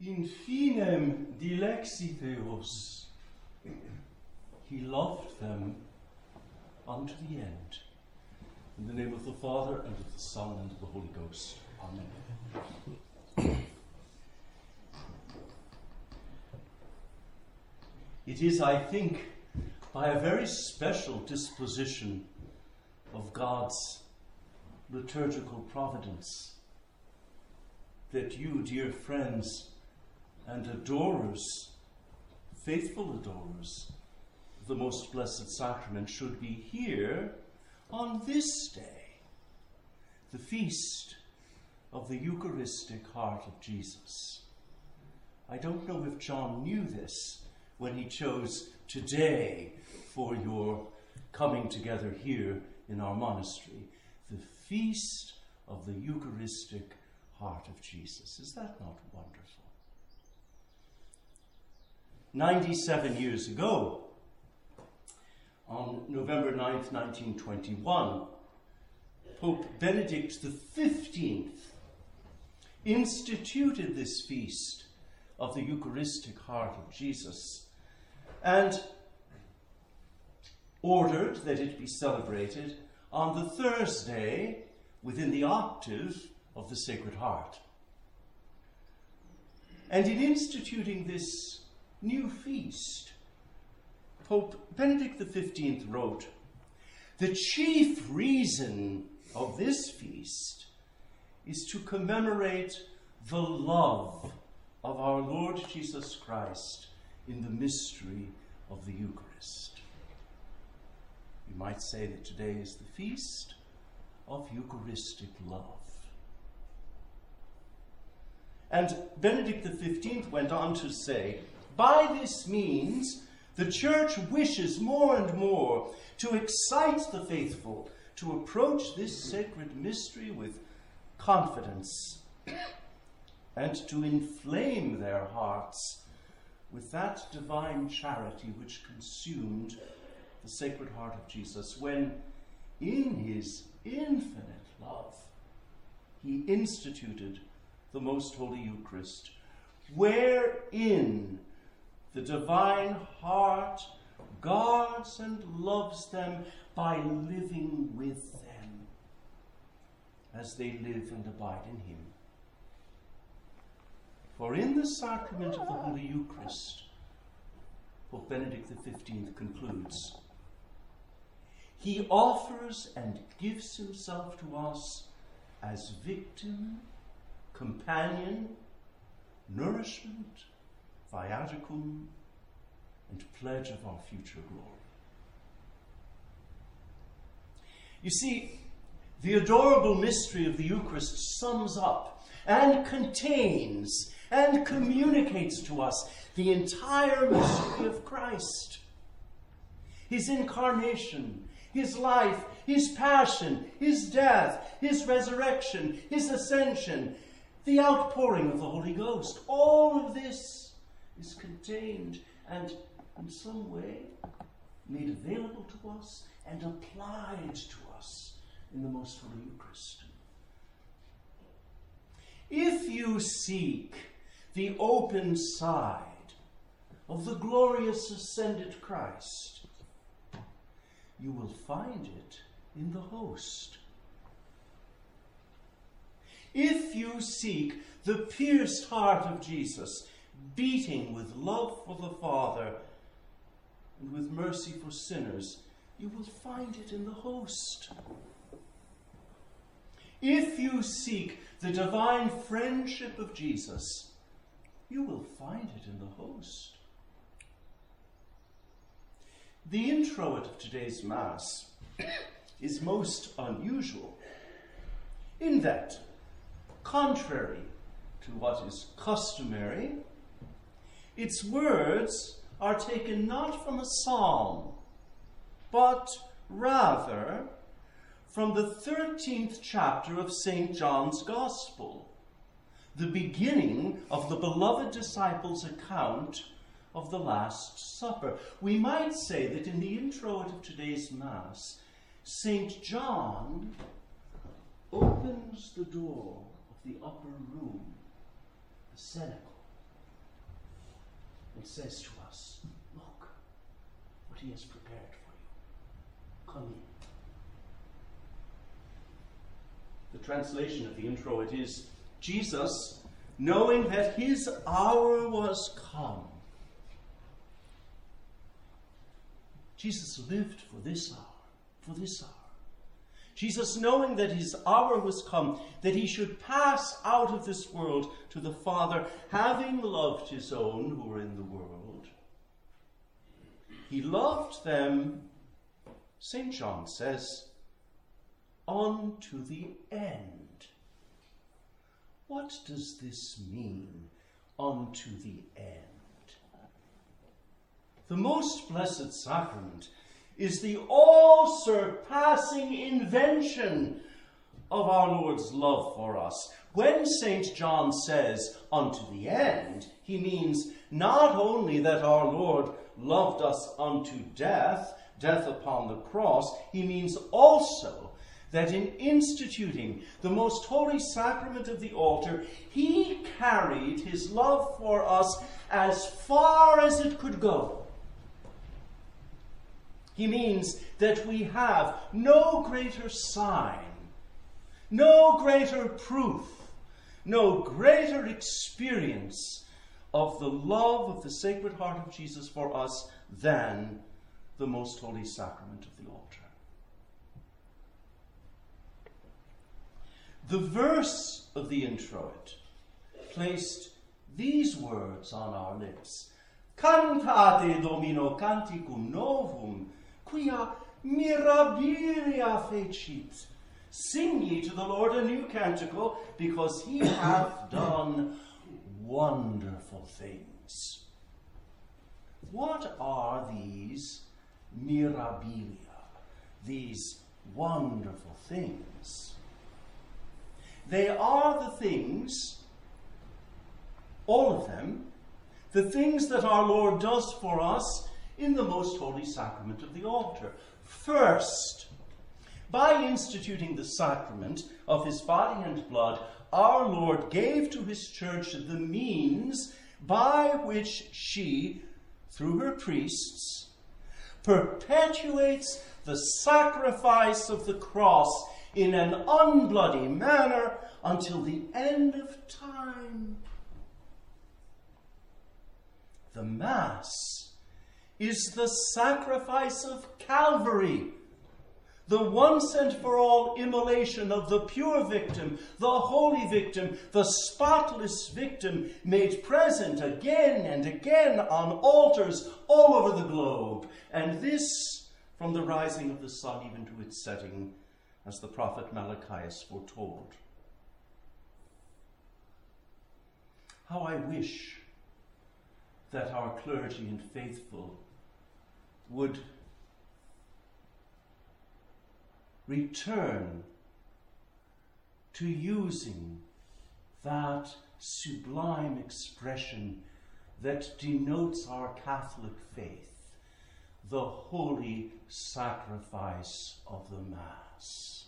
In finem dilexit eos. He loved them unto the end. In the name of the Father, and of the Son, and of the Holy Ghost. Amen. It is, I think, by a very special disposition of God's liturgical providence that you, dear friends and adorers, faithful adorers the most blessed sacrament, should be here on this day, the feast of the Eucharistic heart of Jesus. I don't know if John knew this when he chose today for your coming together here in our monastery, the feast of the Eucharistic heart of Jesus. Is that not wonderful? 97 years ago, on November 9th, 1921, Pope Benedict XV instituted this feast of the Eucharistic heart of Jesus and ordered that it be celebrated on the Thursday within the octave of the Sacred Heart. And in instituting this new feast, Pope Benedict XV wrote, The chief reason of this feast is to commemorate the love of our Lord Jesus Christ in the mystery of the Eucharist. You might say that today is the feast of Eucharistic love. And Benedict XV went on to say, by this means, the Church wishes more and more to excite the faithful to approach this sacred mystery with confidence and to inflame their hearts with that divine charity which consumed the Sacred Heart of Jesus when, in his infinite love, he instituted the Most Holy Eucharist, wherein the divine heart guards and loves them by living with them as they live and abide in him. For in the sacrament of the Holy Eucharist, Pope Benedict XV concludes, he offers and gives himself to us as victim, companion, nourishment, viaticum, and pledge of our future glory. You see, the adorable mystery of the Eucharist sums up and contains and communicates to us the entire mystery of Christ. His incarnation, his life, his passion, his death, his resurrection, his ascension, the outpouring of the Holy Ghost. All of this is contained and in some way made available to us and applied to us in the Most Holy Eucharist. If you seek the open side of the glorious ascended Christ, you will find it in the host. If you seek the pierced heart of Jesus, beating with love for the Father and with mercy for sinners, you will find it in the host. If you seek the divine friendship of Jesus, you will find it in the host. The introit of today's Mass is most unusual in that, contrary to what is customary, its words are taken not from a psalm, but rather from the 13th chapter of St. John's Gospel, the beginning of the beloved disciples' account of the Last Supper. We might say that in the introit of today's Mass, St. John opens the door of the upper room, the cenacle, and says to us, Look what he has prepared for you. Come in. The translation of the introit is Jesus, knowing that his hour was come. Jesus lived for this hour, for this hour. Jesus, knowing that his hour was come, that he should pass out of this world to the Father, having loved his own who were in the world, he loved them, St. John says, unto the end. What does this mean, unto the end? The most blessed sacrament is the all surpassing invention of our Lord's love for us. When St. John says, unto the end, he means not only that our Lord loved us unto death, death upon the cross, he means also that in instituting the most holy sacrament of the altar, he carried his love for us as far as it could go. He means that we have no greater sign, no greater proof, no greater experience of the love of the Sacred Heart of Jesus for us than the most holy sacrament of the altar. The verse of the introit placed these words on our lips Cantate Domino canticum novum quia mirabilia fecit. Sing ye to the Lord a new canticle, because he hath done wonderful things. What are these mirabilia, these wonderful things? They are the things, all of them, the things that our Lord does for us in the most holy sacrament of the altar. First, by instituting the sacrament of his body and blood, our Lord gave to his church the means by which she, through her priests, perpetuates the sacrifice of the cross in an unbloody manner until the end of time. The Mass is the sacrifice of Calvary, the once and for all immolation of the pure victim, the holy victim, the spotless victim, made present again and again on altars all over the globe. And this from the rising of the sun even to its setting, as the prophet Malachi foretold. How I wish that our clergy and faithful would return to using that sublime expression that denotes our Catholic faith, the holy sacrifice of the Mass.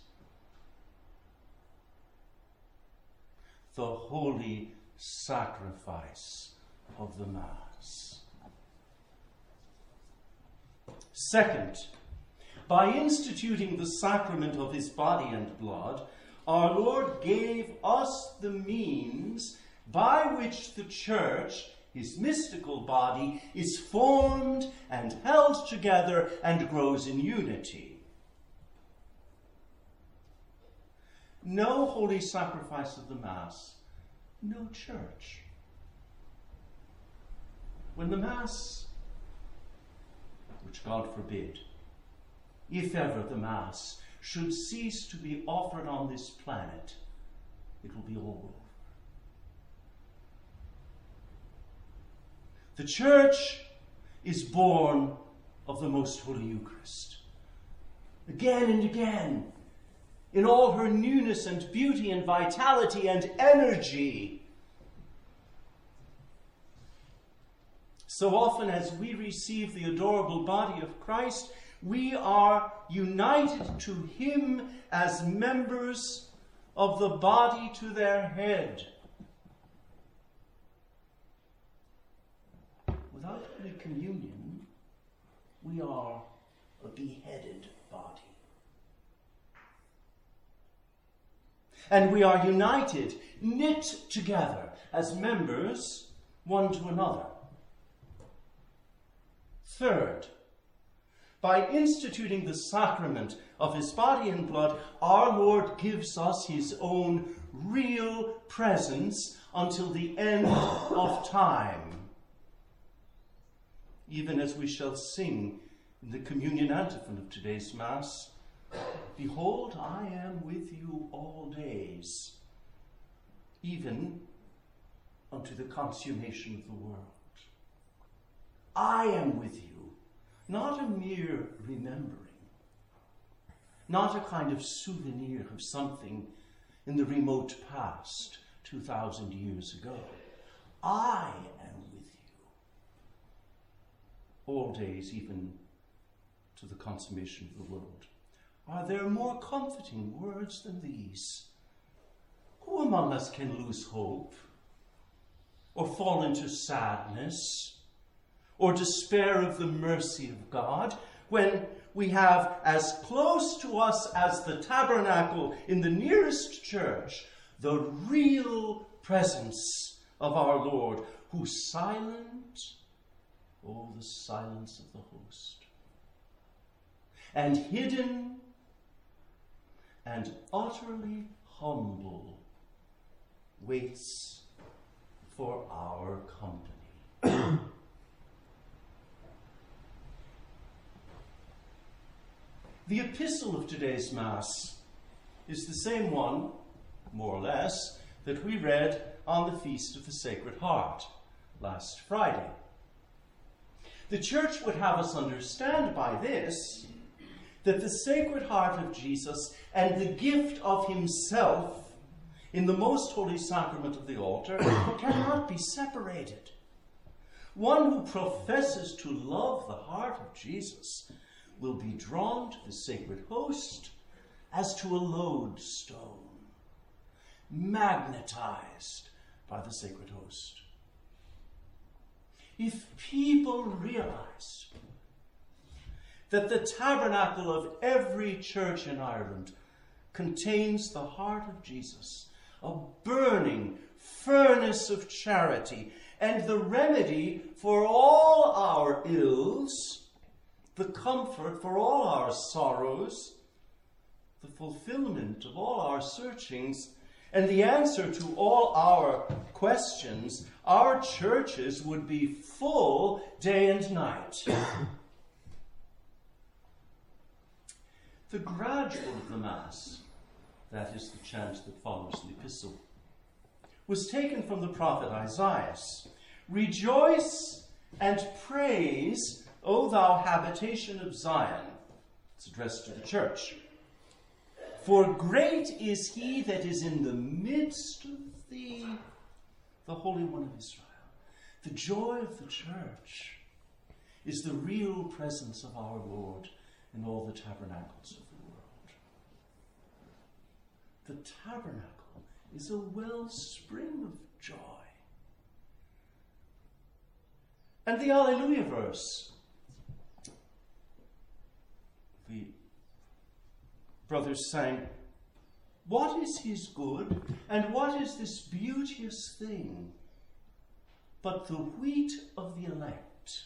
The holy sacrifice of the Mass. Second, by instituting the sacrament of his body and blood, our Lord gave us the means by which the church, his mystical body, is formed and held together and grows in unity. No holy sacrifice of the Mass, no church. When the Mass which God forbid, if ever the Mass should cease to be offered on this planet, it will be all over. The Church is born of the Most Holy Eucharist. Again and again, in all her newness and beauty and vitality and energy, So often as we receive the adorable body of Christ, we are united to Him as members of the body to their head. without Holy Communion, we are a beheaded body. And we are united, knit together as members one to another. Third, by instituting the sacrament of his body and blood, our Lord gives us his own real presence until the end of time. Even as we shall sing in the communion antiphon of today's Mass Behold, I am with you all days, even unto the consummation of the world. I am with you, not a mere remembering, not a kind of souvenir of something in the remote past, 2,000 years ago. I am with you all days, even to the consummation of the world. Are there more comforting words than these? Who among us can lose hope, or fall into sadness, or despair of the mercy of God when we have as close to us as the tabernacle in the nearest church the real presence of our Lord, who silent, oh, the silence of the host, and hidden and utterly humble waits for our company. The epistle of today's Mass is the same one, more or less, that we read on the Feast of the Sacred Heart last Friday. The Church would have us understand by this that the Sacred Heart of Jesus and the gift of Himself in the most holy sacrament of the altar cannot be separated. One who professes to love the heart of Jesus will be drawn to the sacred host as to a lodestone, magnetized by the sacred host. If people realize that the tabernacle of every church in Ireland contains the heart of Jesus, a burning furnace of charity, and the remedy for all our ills, the comfort for all our sorrows, the fulfillment of all our searchings, and the answer to all our questions, our churches would be full day and night. the gradual of the Mass, that is the chant that follows the epistle, was taken from the prophet Isaiah. Rejoice and praise, O thou habitation of Zion. It's addressed to the church. For great is he that is in the midst of thee, the Holy One of Israel. The joy of the church is the real presence of our Lord in all the tabernacles of the world. the tabernacle is a wellspring of joy. And the Alleluia verse, the brothers sang, What is his good, and what is this beauteous thing but the wheat of the elect?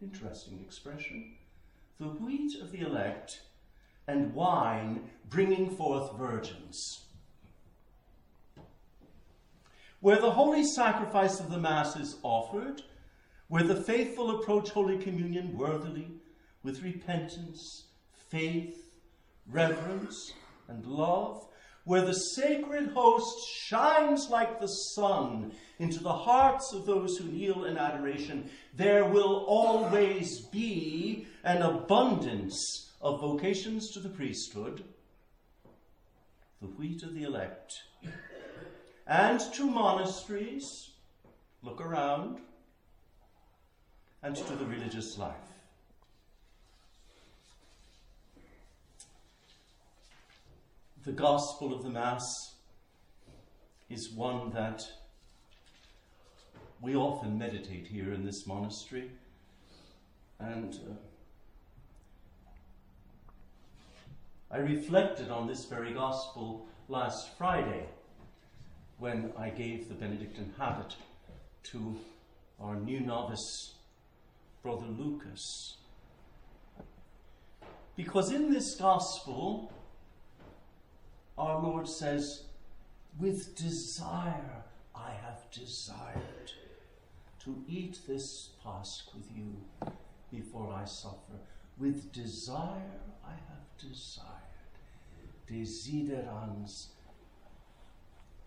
Interesting expression. The wheat of the elect and wine bringing forth virgins. Where the holy sacrifice of the Mass is offered, where the faithful approach Holy Communion worthily with repentance, faith, reverence, and love, where the sacred host shines like the sun into the hearts of those who kneel in adoration, there will always be an abundance of vocations to the priesthood, the wheat of the elect, and to monasteries, look around, and to the religious life. The gospel of the Mass is one that we often meditate here in this monastery, and uh, I reflected on this very gospel last Friday when I gave the Benedictine habit to our new novice, Brother Lucas. Because in this gospel, our Lord says, With desire I have desired to eat this Pasch with you before I suffer. With desire I have desired. Desiderans,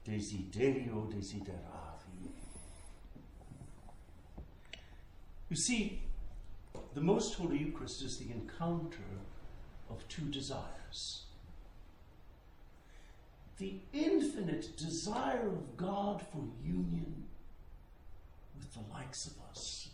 desiderio desideravi. You see, the Most Holy Eucharist is the encounter of two desires. The infinite desire of God for union with the likes of us.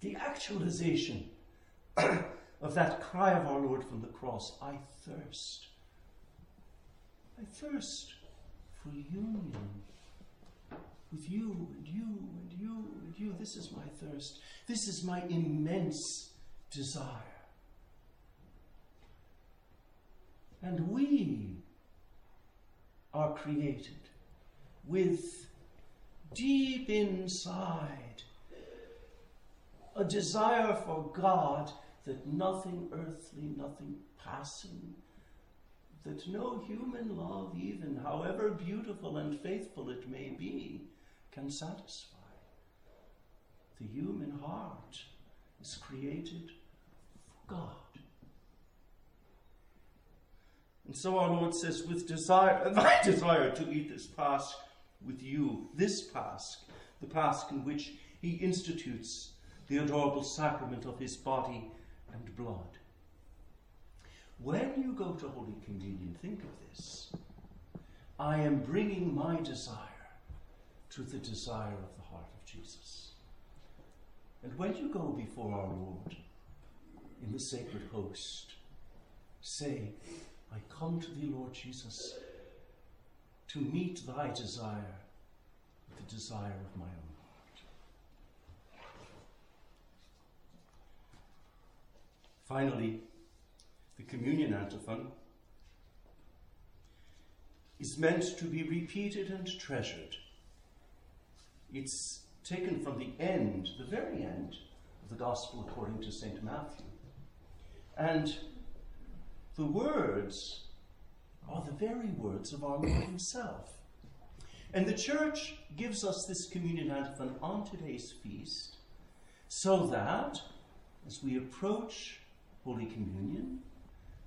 The actualization of that cry of our Lord from the cross I thirst. I thirst for union with you and you and you and you. This is my thirst. This is my immense desire. And we are created with deep inside a desire for God that nothing earthly, nothing passing, that no human love, even however beautiful and faithful it may be, can satisfy. The human heart is created for God. And so our Lord says, with desire, my desire to eat this Pasch with you, this Pasch, the Pasch in which he institutes the adorable sacrament of his body and blood. When you go to Holy Communion, think of this. I am bringing my desire to the desire of the heart of Jesus. And when you go before our Lord in the sacred host, say, I come to thee, Lord Jesus, to meet thy desire with the desire of my own heart. Finally, the communion antiphon is meant to be repeated and treasured it's taken from the end, the very end of the Gospel according to St. Matthew. And the words are the very words of our Lord Himself. And the Church gives us this communion antiphon on today's feast so that as we approach Holy Communion,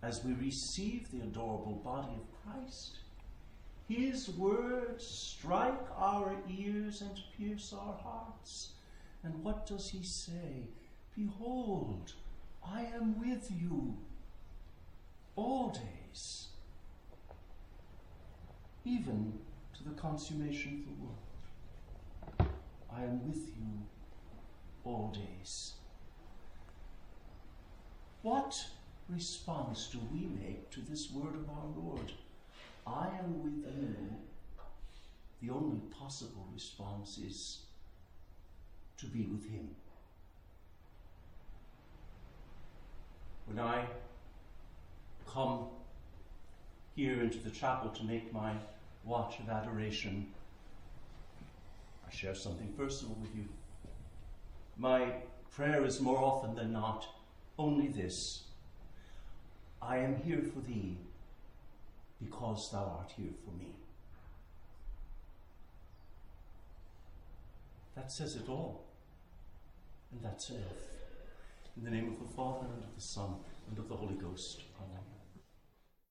as we receive the adorable body of Christ, his words strike our ears and pierce our hearts. And what does he say? Behold, I am with you all days, even to the consummation of the world. I am with you all days. What response do we make to this word of our Lord? I am with you, the only possible response is to be with Him. When I come here into the chapel to make my watch of adoration, I share something personal with you. My prayer is more often than not only this I am here for Thee because thou art here for me. That says it all. And that's enough. In the name of the Father, and of the Son, and of the Holy Ghost. Amen.